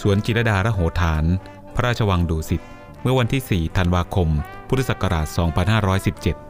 สวนจิรดาระโหฐาน พระราชวังดุสิต เมื่อวันที่ 4 ธันวาคม พุทธศักราช 2517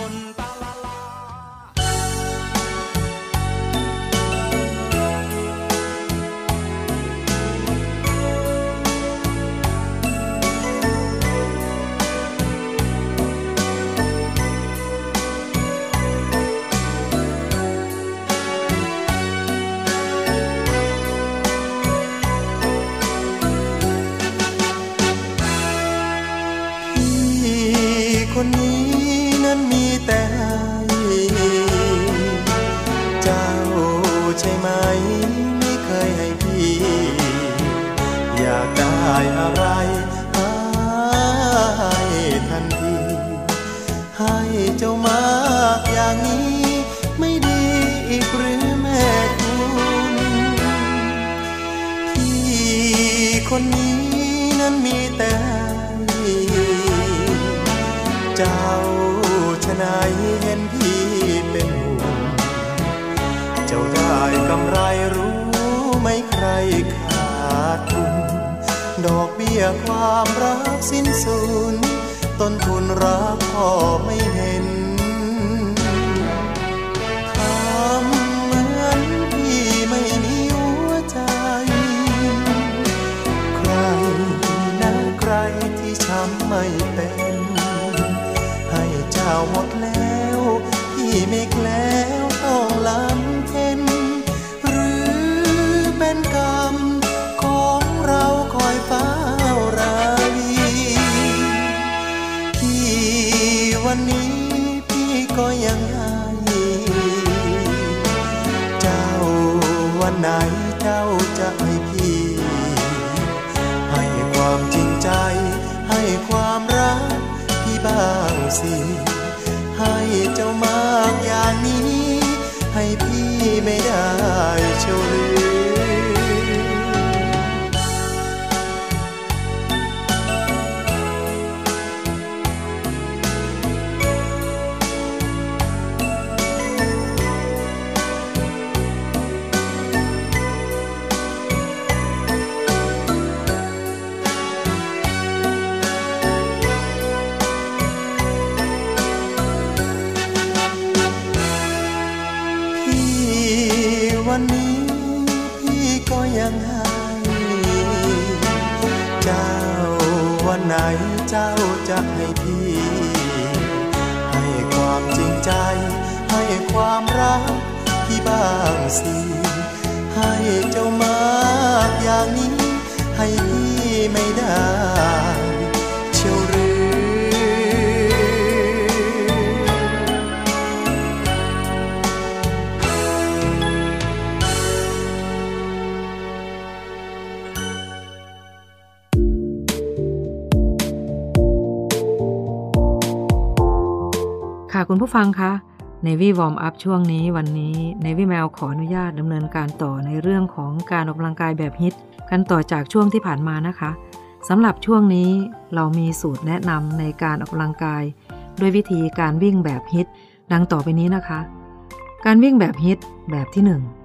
ล ขาดทุน ดอกเบี้ยความรักสิ้นสูญต้นทุนรักพอไม่ บ้างสิให้เจ้ามากอย่างนี้ ให้พี่ไม่ได้เชียวหรือค่ะคุณผู้ฟังคะ Navy Warm Up ช่วงนี้วันนี้ Navy แมวขออนุญาตดำเนินการต่อในเรื่องของการออกกำลังกายแบบ HIIT กันต่อจากช่วงที่ผ่านมานะคะสำหรับช่วงนี้เรามีสูตรแนะนำในการออกกำลังกาย ด้วยวิธีการวิ่งแบบ HIIT ดังต่อไปนี้นะคะ การวิ่งแบบ HIIT แบบที่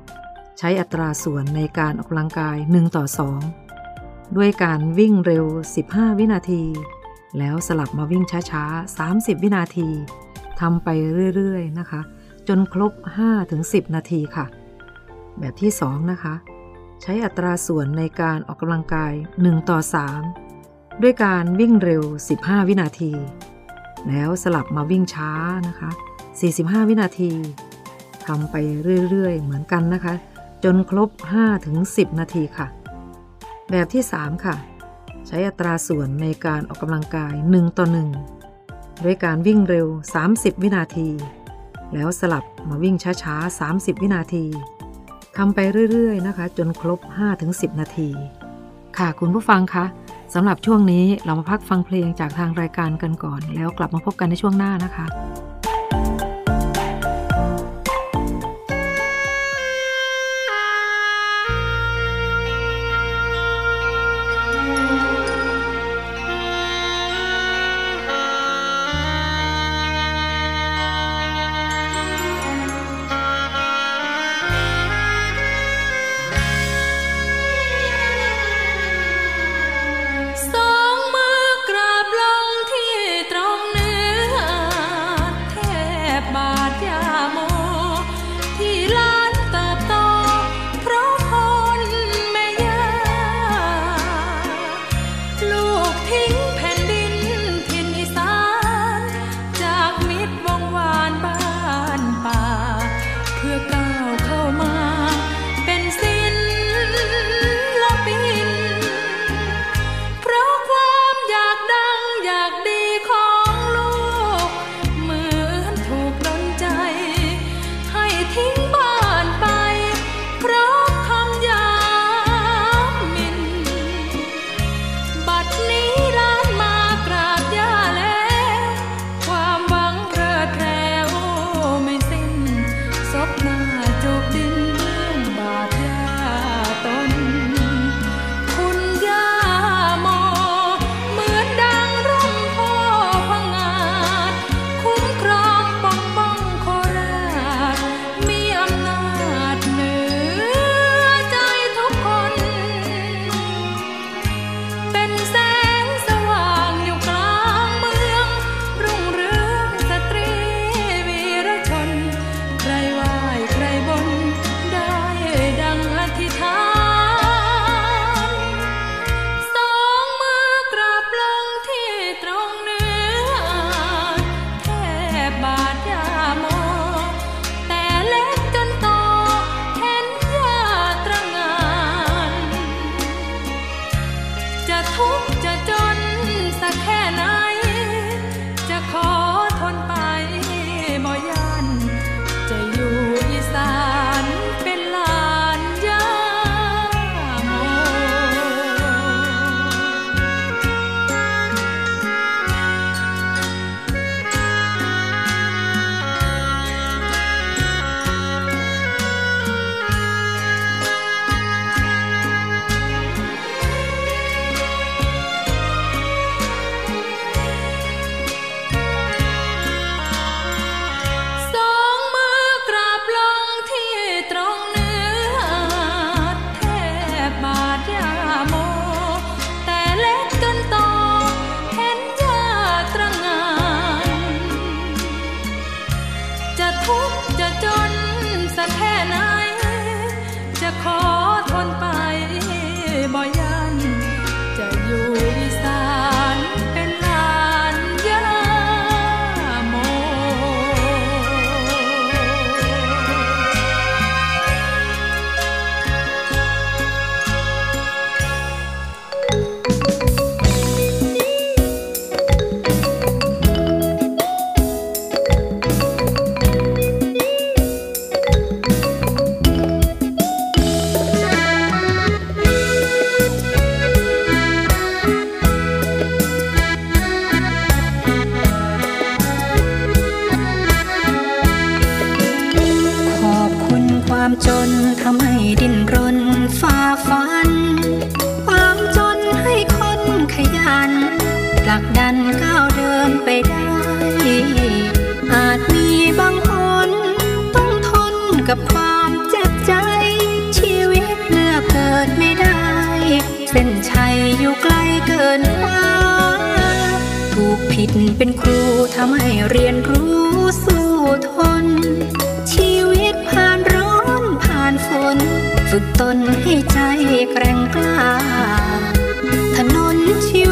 1 ใช้อัตราส่วนในการออกกำลังกาย 1 ต่อ 2 ด้วยการวิ่งเร็ว 15 วินาที แล้วสลับมาวิ่งช้าๆ 30 วินาที ทำไปเรื่อยๆนะคะ จนครบ 5-10 นาทีค่ะ แบบที่ 2 นะคะ ใช้อัตราส่วนในการออกกำลังกาย 1 ต่อ 3 ด้วยการวิ่งเร็ว 15 วินาที แล้วสลับมาวิ่งช้านะคะ 45 วินาทีทำไปเรื่อยๆ เหมือนกันนะคะ จนครบ 5-10 นาทีค่ะ แบบที่ 3 ค่ะ ใช้อัตราส่วนในการออกกำลังกาย 1 ต่อ 1 ด้วยการวิ่งเร็ว 30 วินาที แล้วสลับมาวิ่งช้าๆ 30 วินาทีทำไปเรื่อยๆนะคะ จนครบ 5-10 นาที ค่ะคุณผู้ฟังคะสำหรับช่วงนี้เรามาพักฟังเพลงจากทางรายการกันก่อน แล้วกลับมาพบกันในช่วงหน้านะคะ เกินฟ้า ถูกผิดเป็นครูทำให้เรียนรู้สู้ทน ชีวิตผ่านร้อนผ่านฝน ฝึกตนให้ใจแกร่งกล้าถนนชี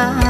า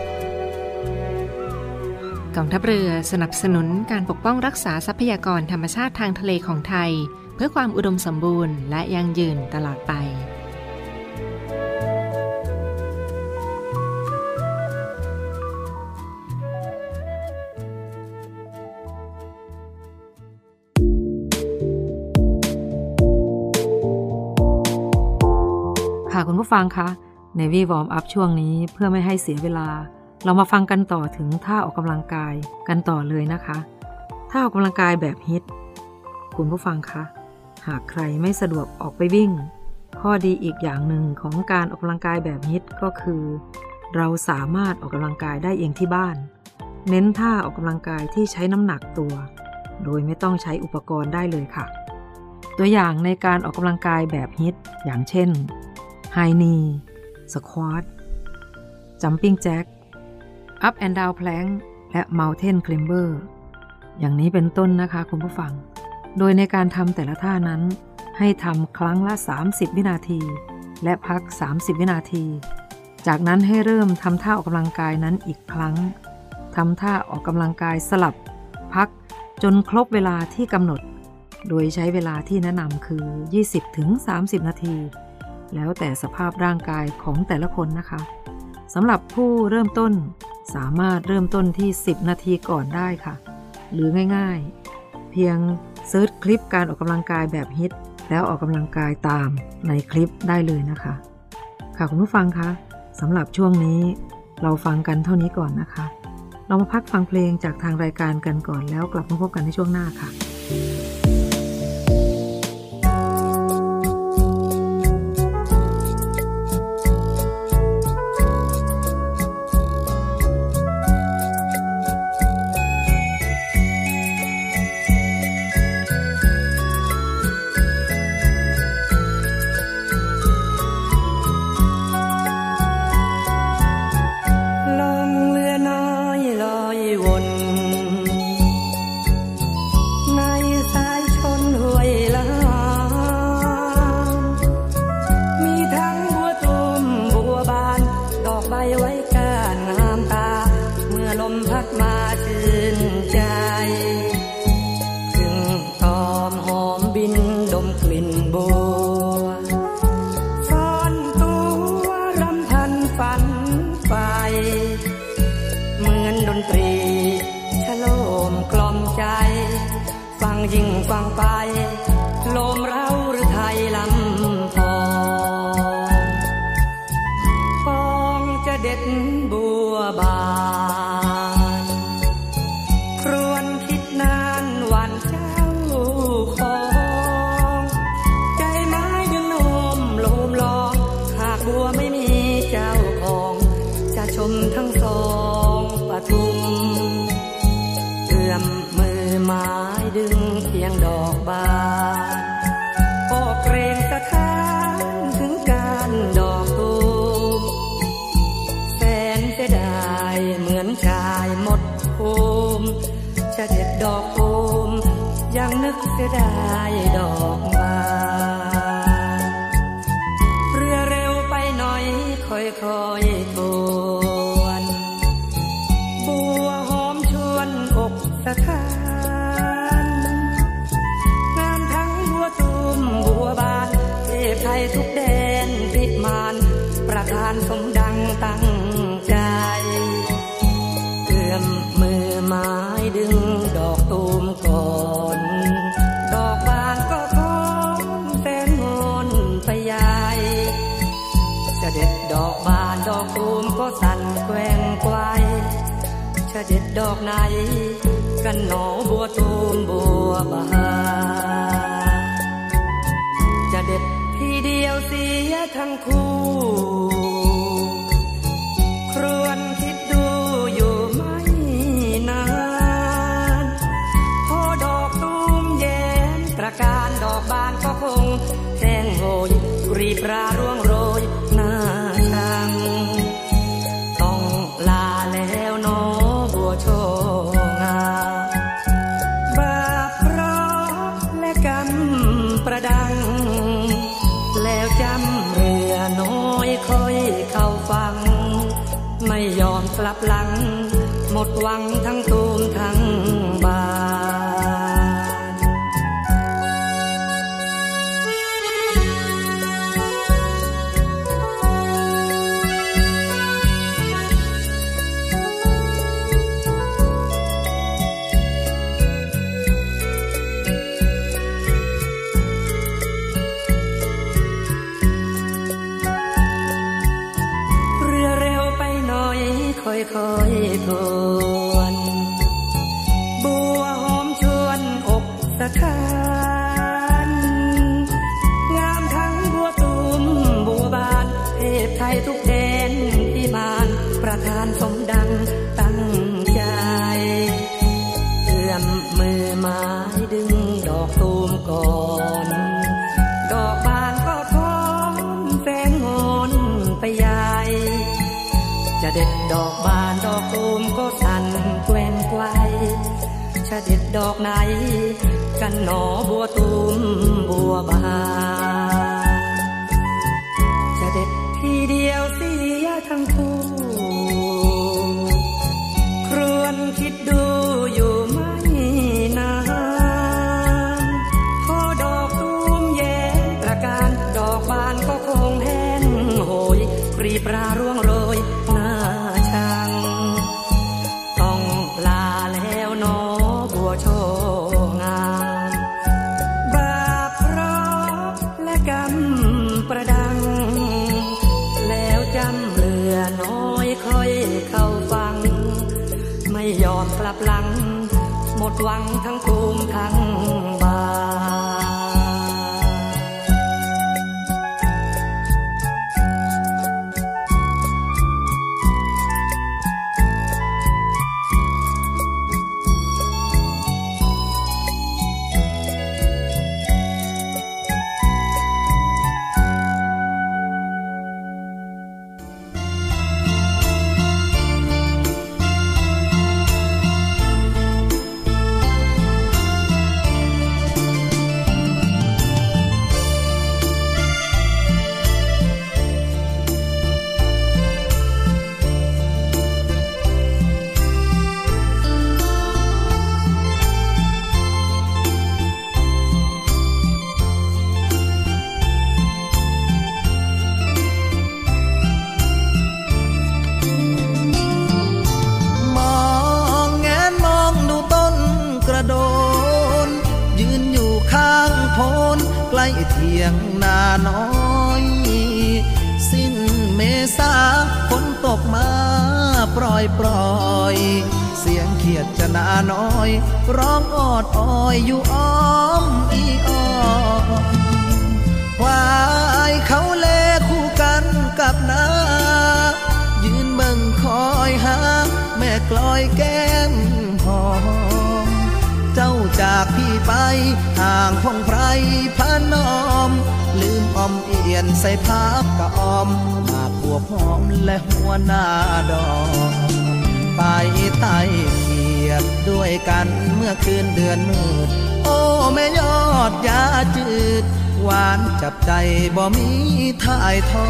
กองทัพเรือสนับสนุนการปกป้องรักษาทรัพยากรธรรมชาติทางทะเลของไทย เพื่อความอุดมสมบูรณ์และยั่งยืนตลอดไปค่ะคุณผู้ฟังคะในวีวอร์มอัพช่วงนี้เพื่อไม่ให้เสียเวลา เรามาฟังกันต่อถึงท่าออกกำลังกายกันต่อเลยนะคะท่าออกกำลังกายแบบฮิตคุณผู้ฟังคะหากใครไม่สะดวกออกไปวิ่ง ข้อดีอีกอย่างหนึ่งของการออกกำลังกายแบบฮิตก็คือ เราสามารถออกกำลังกายได้เองที่บ้าน เน้นท่าออกกำลังกายที่ใช้น้ำหนักตัว โดยไม่ต้องใช้อุปกรณ์ได้เลยค่ะ ตัวอย่างในการออกกำลังกายแบบฮิตอย่างเช่น High knee Squat Jumping Jack Up and Down Plank และ Mountain Climber อย่างนี้เป็นต้นนะคะคุณผู้ฟัง โดยในการทำแต่ละท่านั้น ให้ทำครั้งละ 30 วินาที และพัก 30 วินาที จากนั้นให้เริ่มทำท่าออกกำลังกายนั้นอีกครั้งทำท่าออกกำลังกายสลับ พักจนครบเวลาที่กำหนด โดยใช้เวลาที่แนะนำคือ 20-30 นาที แล้วแต่สภาพร่างกายของแต่ละคนนะคะ สำหรับผู้เริ่มต้นสามารถเริ่มต้นที่ 10 นาทีก่อนได้ค่ะ หรือง่ายๆ เพียงเซิร์ชคลิปการออกกำลังกายแบบฮิต แล้วออกกำลังกายตามในคลิปได้เลยนะคะ ค่ะคุณผู้ฟังคะสำหรับช่วงนี้เราฟังกันเท่านี้ก่อนนะคะ เรามาพักฟังเพลงจากทางรายการกันก่อนแล้วกลับมาพบกันในช่วงหน้าค่ะ 可以不 ดอกไหน กันหนอบัวตูมบัวบานจะเด็ดทีเดียวเสียทั้งคู่ lặng một vòng ยพวนบัวหอมชวนอกสะคา ดอกไหน กันหนอบัวตุ้มบัวบาน หม หัวหน้าดอกไปไต่เขียดด้วยกันเมื่อคืนเดือนมืด โอ้แม่ยอดยาจืด หวานจับใจบ่มีท่ายทอ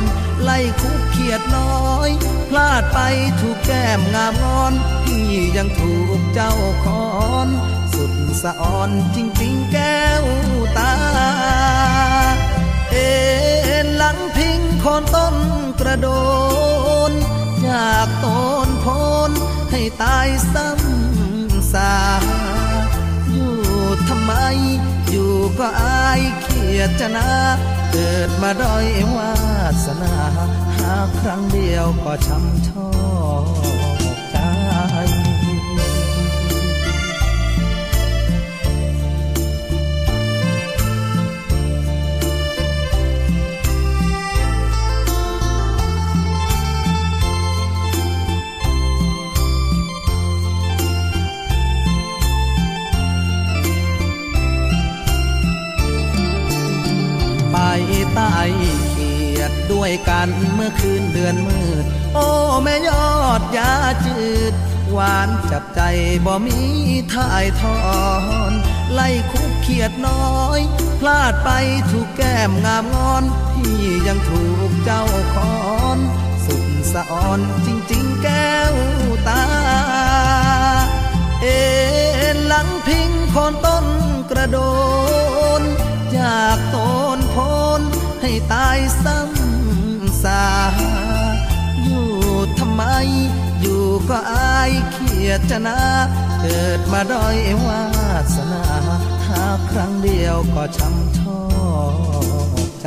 นไล่คุกเขียดน้อย พลาดไปถูกแก้มงามงอน พี่ยังถูกเจ้าคอนสุดสะอ่อนจริงๆแก้วตา เอ็นหลังพิงคนต้น กระโดน อยากโตนพนให้ตายซ้ำสา อยู่ทำไม อยู่ก็อายเขียดจะนา เกิดมาด้อยวาสนา หาครั้งเดียวก็ช้ำชอก ใต้เขียดด้วยกันเมื่อคืนเดือนมืด โอ้แม่ยอดยาจืด หวานจับใจบ่มีท่ายทอน ไล่คุกเขียดน้อย พลาดไปถูกแก้มงามงอน พี่ยังถูกเจ้าคอนสุดสะอ่อนจริงๆแก้วตา เอ็นหลังพิงคนต้นกระโดนอยาก ตายซ้ำสา อยู่ทำไม อยู่ก็อายเขียดจะนา เกิดมาด้อยวาสนา หาครั้งเดียวก็ช้ำชอกใจ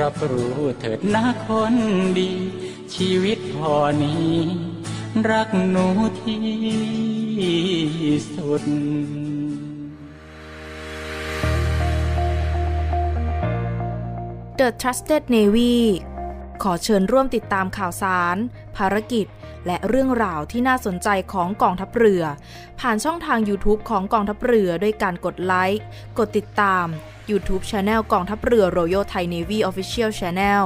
รับรู้เถิดนะคนดี ชีวิตพอนี้ รักหนูที่สุด The Trusted Navy ขอเชิญร่วมติดตามข่าวสาร ภารกิจ และเรื่องราวที่น่าสนใจของกองทัพเรือ ผ่านช่องทาง YouTube ของกองทัพเรือด้วยการกดไลค์ กดติดตาม YouTube Channel กองทัพเรือ Royal Thai Navy Official Channel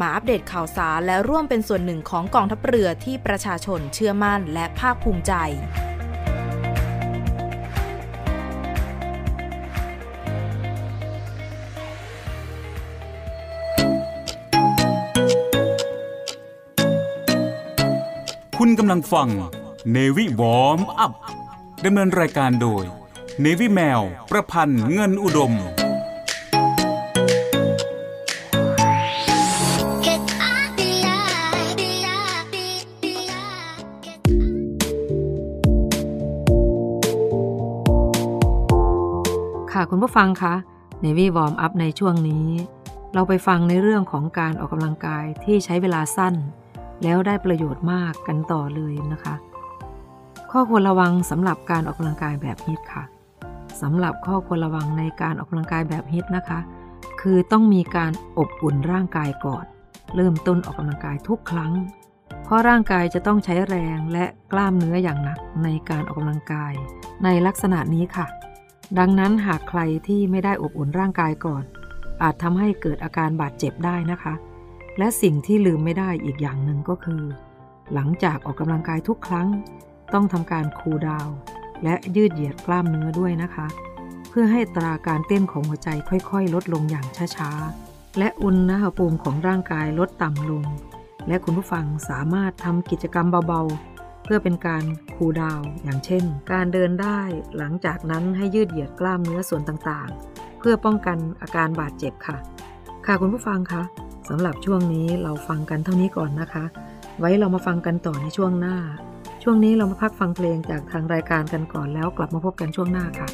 มาอัปเดตข่าวสารและร่วมเป็นส่วนหนึ่งของกองทัพเรือที่ประชาชนเชื่อมั่นและภาคภูมิใจคุณกำลังฟัง Navy Warm Up ดำเนินรายการโดย Navy แมว ประพันธ์เงินอุดม ค่ะคุณผู้ฟังคะในวีวอร์มอัพในช่วงนี้ เราไปฟังในเรื่องของการออกกำลังกายที่ใช้เวลาสั้น แล้วได้ประโยชน์มากกันต่อเลยนะคะ ข้อควรระวังสำหรับการออกกำลังกายแบบฮิตค่ะสำหรับข้อควรระวังในการออกกำลังกายแบบฮิตนะคะ คือต้องมีการอบอุ่นร่างกายก่อน เริ่มต้นออกกำลังกายทุกครั้ง เพราะร่างกายจะต้องใช้แรงและกล้ามเนื้ออย่างหนักในการออกกำลังกาย ในลักษณะนี้ค่ะ ดังนั้นหากใครที่ไม่ได้อบอุ่นร่างกายก่อน อาจทำให้เกิดอาการบาดเจ็บได้นะคะ และสิ่งที่ลืมไม่ได้อีกอย่างหนึ่งก็คือ หลังจากออกกำลังกายทุกครั้ง ต้องทำการคูลดาวและยืดเหยียดกล้ามเนื้อด้วยนะคะ เพื่อให้ตราการเต้นของหัวใจค่อยๆ ลดลงอย่างช้าๆ และอุณหภูมิของร่างกายลดต่ำลง และคุณผู้ฟังสามารถทำกิจกรรมเบาๆ พื่อเป็นการคูลดาวน์อย่างเช่น การเดินได้หลังจากนั้นให้ยืดเหยียดกล้ามเนื้อส่วนต่างๆ เพื่อป้องกันอาการบาดเจ็บค่ะ ค่ะคุณผู้ฟังคะสำหรับช่วงนี้เราฟังกันเท่านี้ก่อนนะคะ ไว้เรามาฟังกันต่อในช่วงหน้า ช่วงนี้เรามาพักฟังเพลงจากทางรายการกันก่อนแล้วกลับมาพบกันช่วงหน้าค่ะ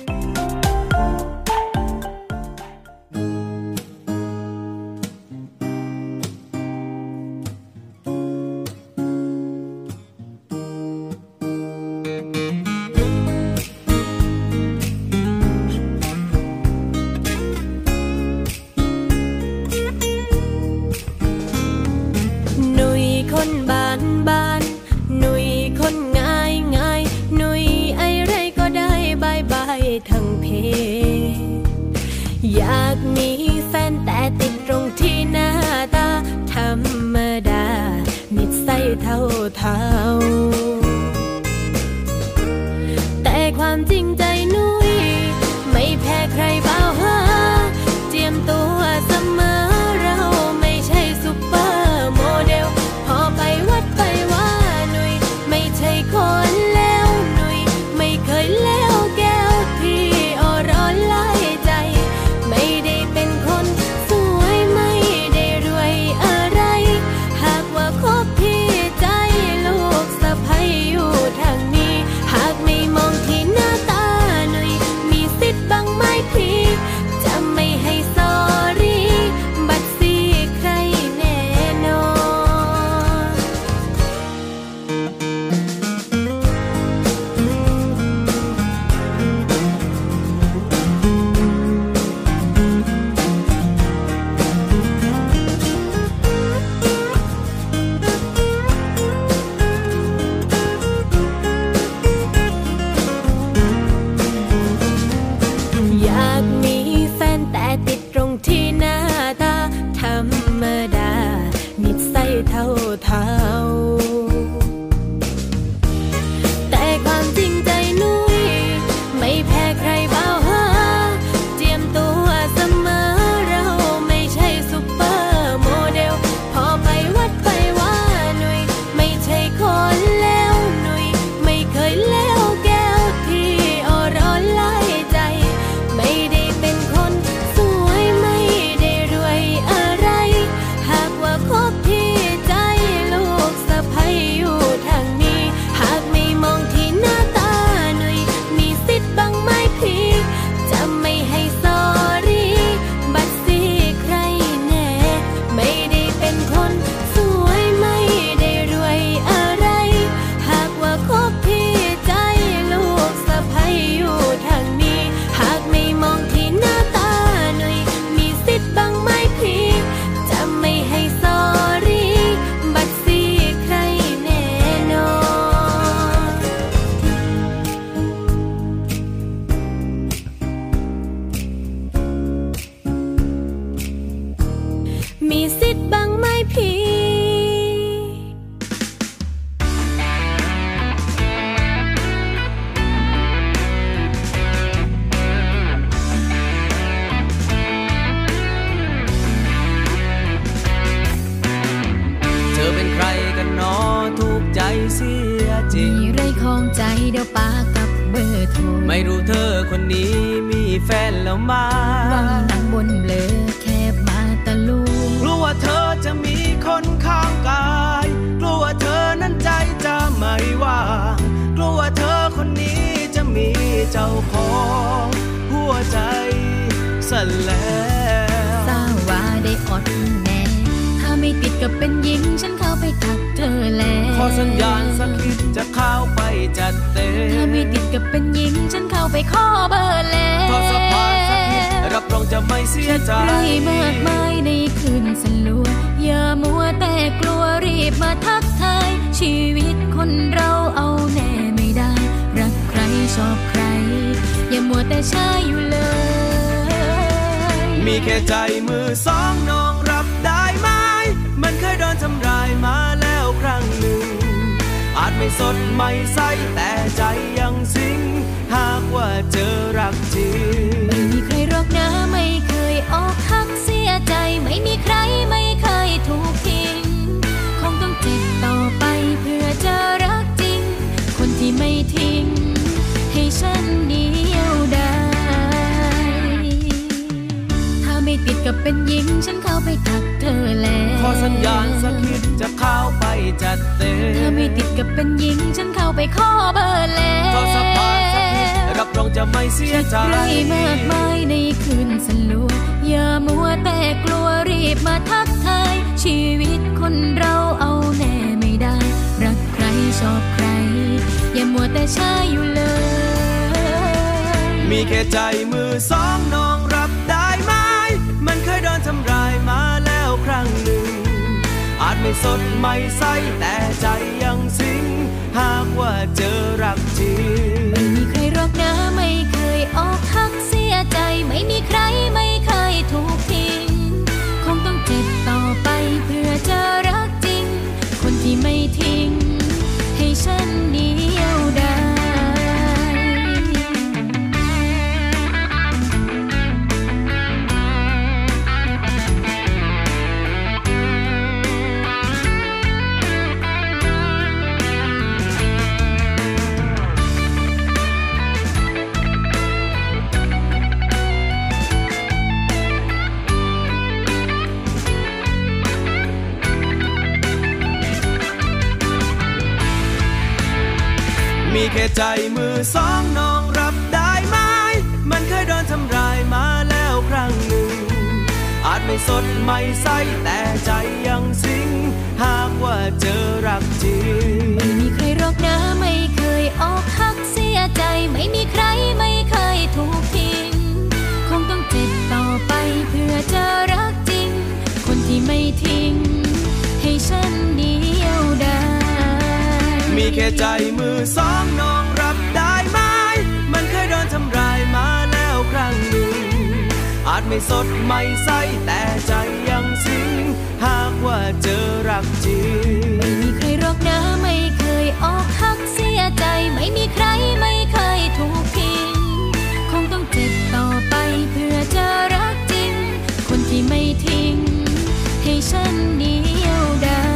เป็นหญิงฉันเข้าไปทักเธอแล้วขอสัญญาณสักนิดจะเข้าไปจัดเต็ถ้ามไม่ติดกับเป็นหญิงฉันเข้าไปขอเบอร์แล้วทอดสะพานสักนิดรับรองจะไม่เสียใจไรมากมายในคืนสลัวอย่ามัวแต่กลัวรีบมาทักทายชีวิตคนเราเอาแน่ไม่ได้ รักใครชอบใคร อย่ามัวแต่ช้าอยู่เลย มีแค่ใจมือสองน้อง ไม่สดไม่ใสแต่ใจยังสิงหากว่าเจอรักจริงไม่มีใครรอกนะไม่เคยออกหักเสียใจ ไม่มีใครไม่เคยถูกทิ้งคงต้องเจ็บต่อไปเพื่อจะรักจริง คนที่ไม่ทิ้ง แค่ใจมือสองน้องรับได้ไหม มันเคยโดนทำร้ายมาแล้วครั้งหนึ่ง อาจไม่สดไม่ใสแต่ใจยังสิง หากว่าเจอรักจริง ไม่มีใครรอกนะไม่เคยออกหักเสียใจ ไม่มีใครไม่เคยถูกทิ้ง คงต้องเจ็บต่อไปเพื่อจะรักจริง คนที่ไม่ทิ้ง แค่ใจมือสองน้องรับได้ไหม มันเคยโดนทำร้ายมาแล้วครั้งหนึ่ง อาจไม่สดไม่ใสแต่ใจยังสิงหากว่าเจอรักจริง ไม่มีใครรอกนะไม่เคยออกหักเสียใจ ไม่มีใครไม่เคยถูกทิ้ง คงต้องเจ็บต่อไปเพื่อจะรักจริง คนที่ไม่ทิ้ง ให้ฉันเดียวได้คน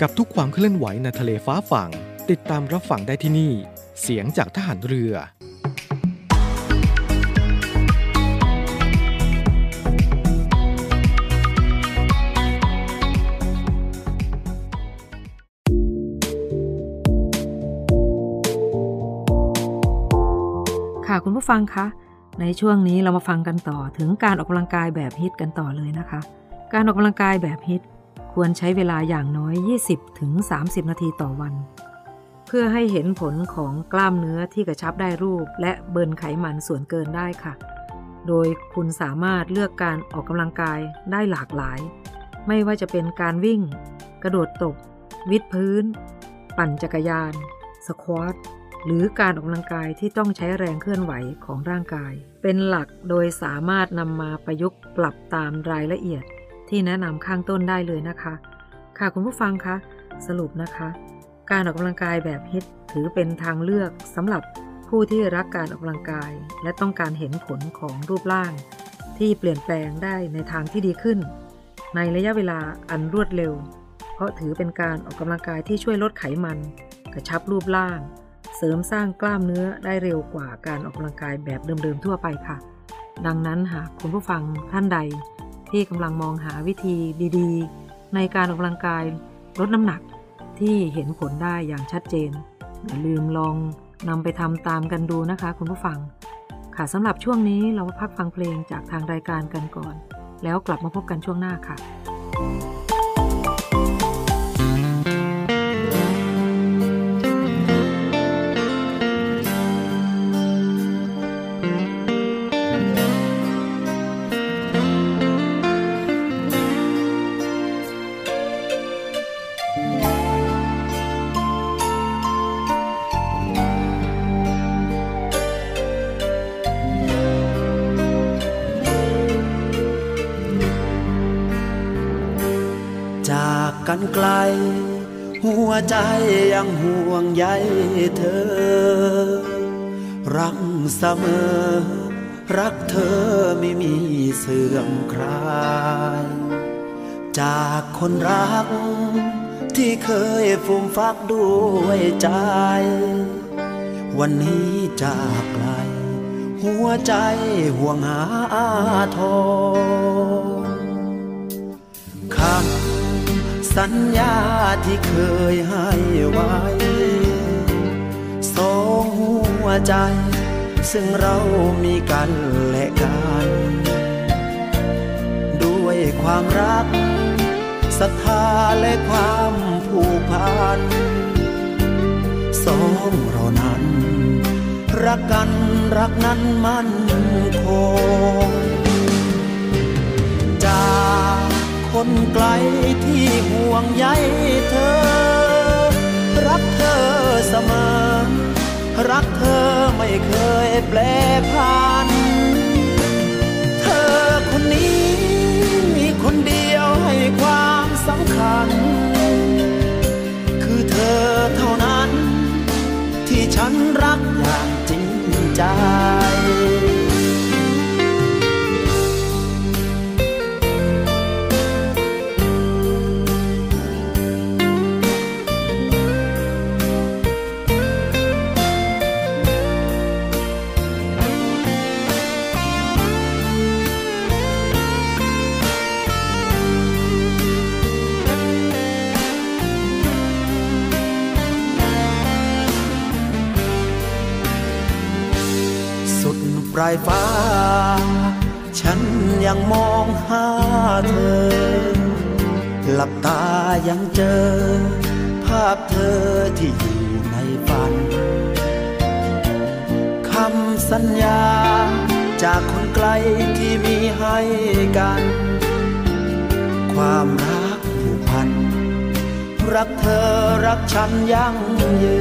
กับทุกความเคลื่อนไหวในทะเลฟ้าฝั่ง ติดตามรับฟังได้ที่นี่ เสียงจากทหารเรือ ค่ะคุณผู้ฟังคะในช่วงนี้เรามาฟังกันต่อถึงการออกกำลังกายแบบฮิตกันต่อเลยนะคะ การออกกำลังกายแบบฮิต ควรใช้เวลาอย่างน้อย 20ถึง30 นาทีต่อวัน เพื่อให้เห็นผลของกล้ามเนื้อที่กระชับได้รูป และเบิร์นไขมันส่วนเกินได้ค่ะ โดยคุณสามารถเลือกการออกกำลังกายได้หลากหลาย ไม่ว่าจะเป็นการวิ่ง กระโดดตบวิดพื้น ปั่นจักรยาน สควอตหรือการออกกำลังกายที่ต้องใช้แรงเคลื่อนไหวของร่างกาย เป็นหลักโดยสามารถนำมาประยุกต์ปรับตามรายละเอียด ที่แนะนำข้างต้นได้เลยนะคะ ค่ะคุณผู้ฟังคะสรุปนะคะ การออกกำลังกายแบบฮิตถือเป็นทางเลือกสำหรับผู้ที่รักการออกกำลังกาย และต้องการเห็นผลของรูปร่าง ที่เปลี่ยนแปลงได้ในทางที่ดีขึ้น ในระยะเวลาอันรวดเร็ว เพราะถือเป็นการออกกำลังกายที่ช่วยลดไขมัน กระชับรูปร่าง เสริมสร้างกล้ามเนื้อได้เร็วกว่าการออกกำลังกายแบบเดิมๆทั่วไปค่ะ ดังนั้นหากคุณผู้ฟังท่านใด ที่กำลังมองหาวิธีดีๆ ในการออกกำลังกายลดน้ำหนักที่เห็นผลได้อย่างชัดเจน อย่าลืมลองนำไปทำตามกันดูนะคะคุณผู้ฟัง ค่ะสำหรับช่วงนี้เรามาพักฟังเพลงจากทางรายการกันก่อน แล้วกลับมาพบกันช่วงหน้าค่ะ กันไกล หัวใจยังห่วงใยเธอ รักเสมอ รักเธอไม่มีเสื่อมคลาย จากคนรัก ที่เคยฟูมฟักด้วยใจ วันนี้จากไกล หัวใจห่วงหาทองคำ สัญญาที่เคยให้ไว้สองหัวใจ ซึ่งเรามีกันและกัน ด้วยความรักศรัทธาและความผูกพันสองเรานั้น รักกันรักนั้นมั่นคงจาก คนไกลที่ห่วงใยเธอ รักเธอเสมอ รักเธอไม่เคยแปรผัน เธอคนนี้มีคนเดียวให้ความสำคัญ คือเธอเท่านั้น ที่ฉันรักอย่างจริงใจ สุดปลายฟ้า ฉันยังมองหาเธอ หลับตายังเจอ ภาพเธอที่อยู่ในฝัน คำสัญญา จากคนไกลที่มีให้กัน ความรักผูกพัน รักเธอรักฉันยั่งยื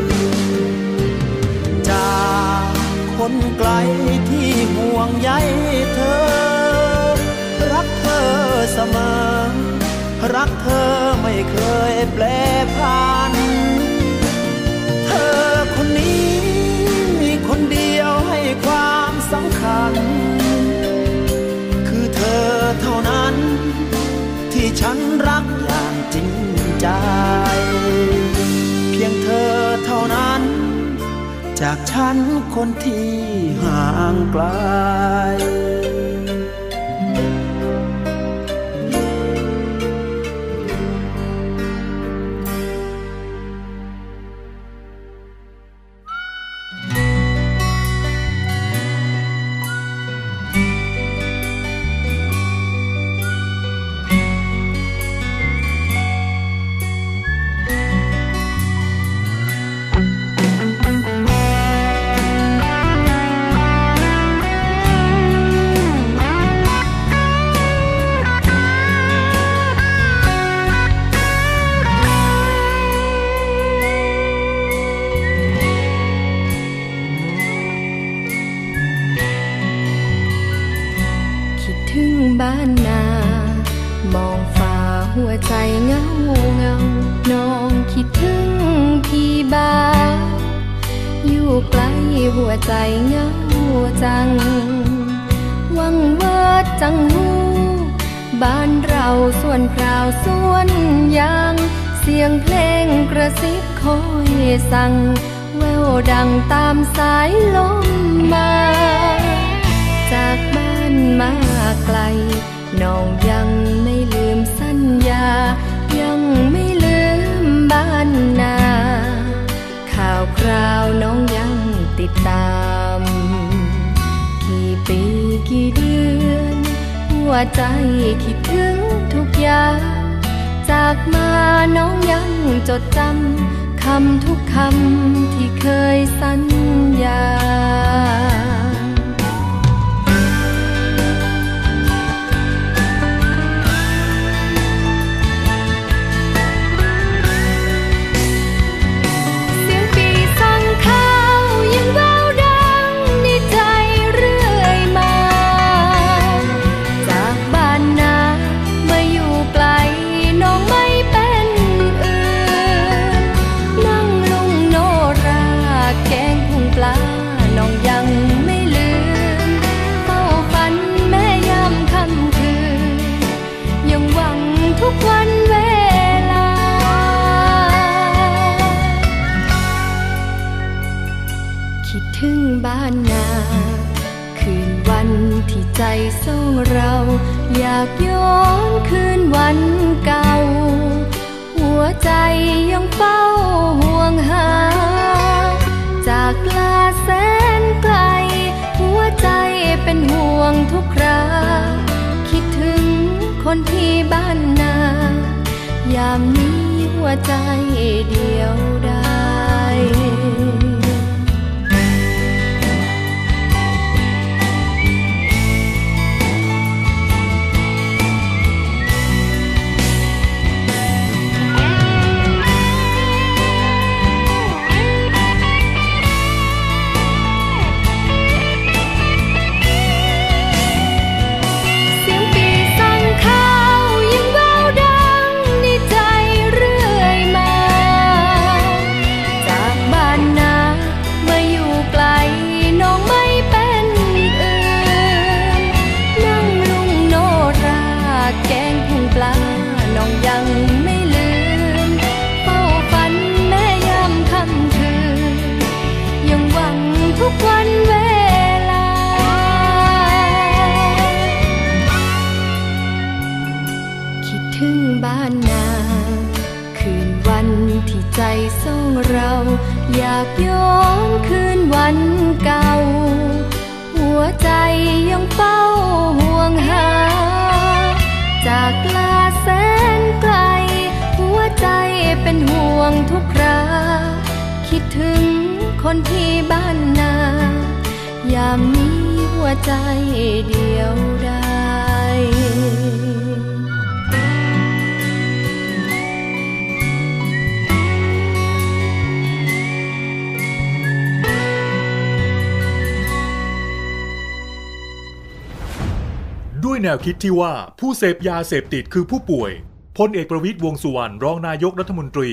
นจาก คนไกลที่ห่วงใยเธอ รักเธอเสมอ รักเธอไม่เคยแปรผัน เธอคนนี้มีคนเดียวให้ความสำคัญ คือเธอเท่านั้น ที่ฉันรักอย่างจริงใจ เพียงเธอเท่านั้น จากฉันคนที่ห่างไกล ถึงบ้านนา มองฝ่าหัวใจเงาเงา น้องคิดถึงพี่บ้า อยู่ไกลหัวใจเงาจัง วังเวิดจังหูบ้านเราส่วนเพราส่วนยาง เสียงเพลงกระซิบคอยสั่ง แววดังตามสายลมมา จากบ้านมา ไกล น้องยังไม่ลืมสัญญา ยังไม่ลืมบ้านนา ข่าวคราวน้องยังติดตาม กี่ปีกี่เดือน หัวใจคิดถึงทุกอย่าง จากมาน้องยังจดจำคำทุกคำที่เคยสัญญาากย้อนคืนวันเก่า หัวใจยังเฝ้าห่วงหา จากลาแสนไกล หัวใจเป็นห่วงทุกครา คิดถึงคนที่บ้านนา ยามนี้หัวใจ คนที่บ้านนา ยามนี้หัวใจเดียวได้ด้วยแนวคิดที่ว่าผู้เสพยาเสพติดคือผู้ป่วยพลเอกประวิตยวงสุวรรณรองนายกรัฐมนตรี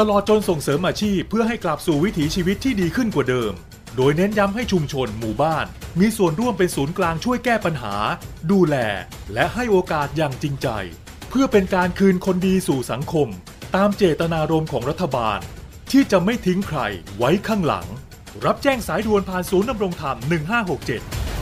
ตลอดจนส่งเสริมอาชีพเพื่อให้กลับสู่วิถีชีวิตที่ดีขึ้นกว่าเดิม โดยเน้นย้ำให้ชุมชนหมู่บ้าน มีส่วนร่วมเป็นศูนย์กลางช่วยแก้ปัญหา ดูแล และให้โอกาสอย่างจริงใจ เพื่อเป็นการคืนคนดีสู่สังคม ตามเจตนารมณ์ของรัฐบาล ที่จะไม่ทิ้งใครไว้ข้างหลัง รับแจ้งสายด่วนผ่านศูนย์ดำรงธรรม 1567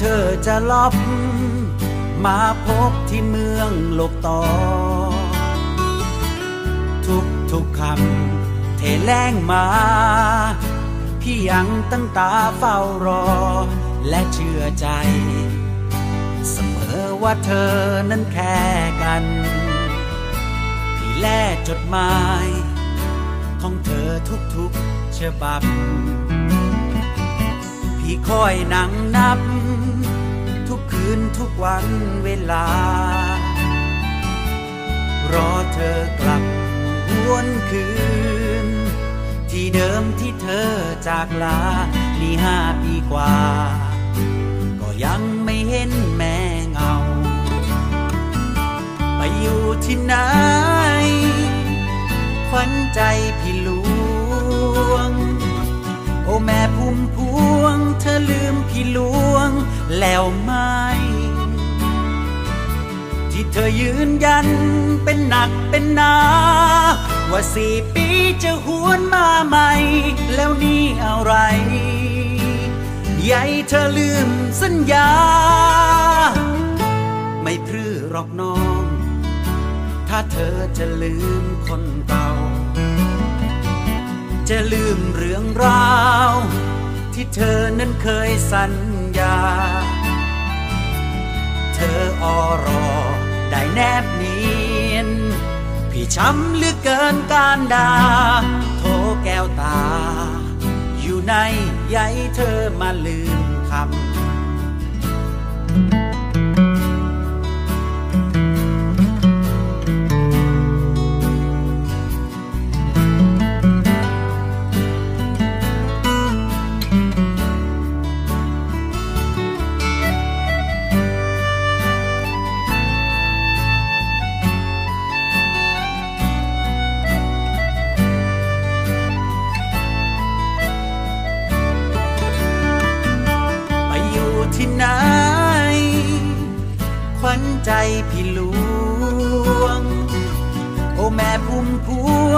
เธอจะลอบมาพบที่เมืองโลกตอทุกทุกคำเทแรงมา พี่ยังตั้งตาเฝ้ารอ และเชื่อใจ เสมอว่าเธอนั้นแค่กัน พี่แลจดหมาย ของเธอทุกๆฉบับ พี่คอยนั่งนับ นทุกวันเวลา รอเธอกลับวนคืน ที่เดิมที่เธอจากลานี่ห้าปีกว่า ก็ยังไม่เห็นแม่เงา ไปอยู่ที่ไหนขวัญใจพี่ โอ้แม่พุ่มพวง เธอลืมพี่หลวงแล้วไหม ที่เธอยืนยันเป็นหนักเป็นหนา ว่าสี่ปีจะหวนมาใหม่ แล้วนี่อะไรใหญ่เธอลืมสัญญา ไม่พรือหรอกน้อง ถ้าเธอจะลืมคนเก่า จะลืมเรื่องราว ที่เธอนั้นเคยสัญญา เธออรอได้แนบเนียน พี่ช้ำเหลือเกินการดา โทแก้วตา อยู่ในใยเธอมาลืมคำ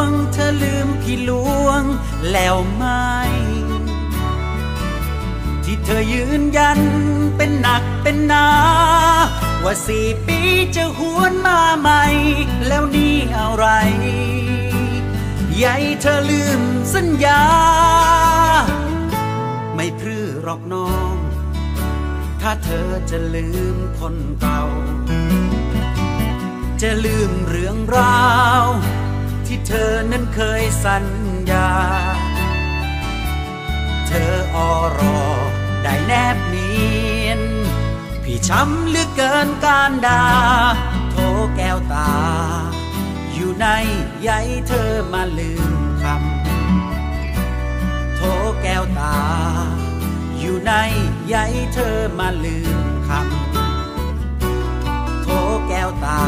งเธอลืมพี่หลวงแล้วไหม ที่เธอยืนยันเป็นหนักเป็นหนา ว่าสี่ปีจะหวนมาใหม่ แล้วนี่อะไรใหญ่เธอลืมสัญญา ไม่พรือหรอกน้อง ถ้าเธอจะลืมคนเก่าจะลืมเรื่องราว ที่เธอนั้นเคยสัญญา เธออรอได้แนบเนียน พี่ช้ำเหลือเกินการดาโทแก้วตา อยู่ในใยเธอมาลืมคำโทแก้วตา อยู่ในใยเธอมาลืมคำโทแก้วตา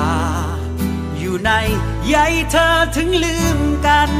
อยู่ในใยเธอถึงลืมกัน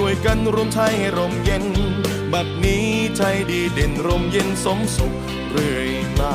ช่วยกันรวมไทยให้ร่มเย็น บัดนี้ไทยดีเด่นร่มเย็นสมสุขเรื่อยมา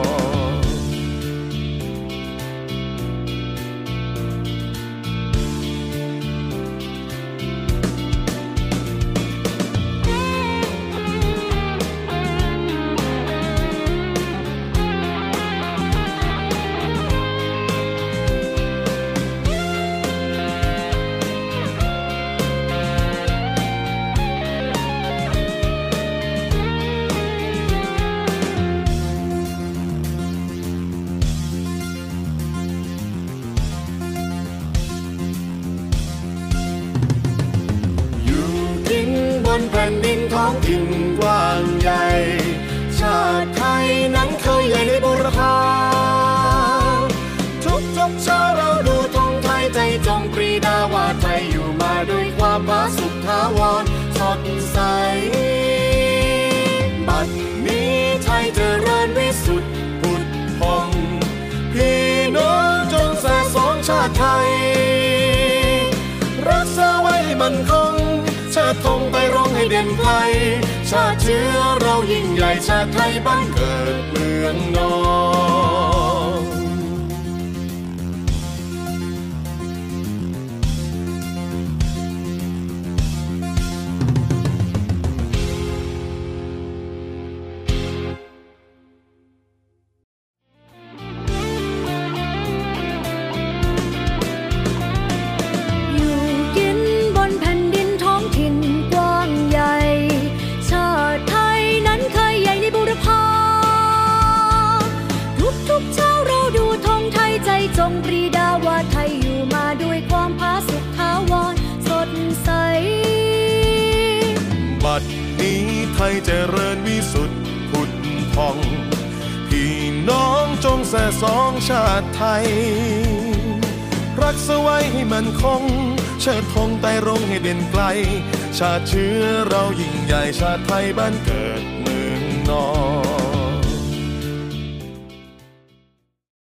น ดินท้องถิ่นกว้างใหญ่ ชาติไทยนั้นเคยใหญ่ในบุรพาทุกทุกเช้าเราดูธงไทยใจจงปรีดาว่าไทยอยู่มาด้วยความผาสุกทาวรสดใสบัดนี้ไทยเจริญวิสุทธิ์ผุดพองพี่น้องจงแส่สองชาติไทย รักษาไว้ให้มันคง ชาติธงไปร้องให้เด่นไกล ชาติเชื้อเรายิ่งใหญ่ชาติไทยบ้านเกิดเมืองนอน แส่สองชาติไทย รักสไว้ให้มันคง เชิดธงไต่รงให้เด่นไกล ชาติเชื้อเรายิ่งใหญ่ชาติไทยบ้านเกิดเมืองนอน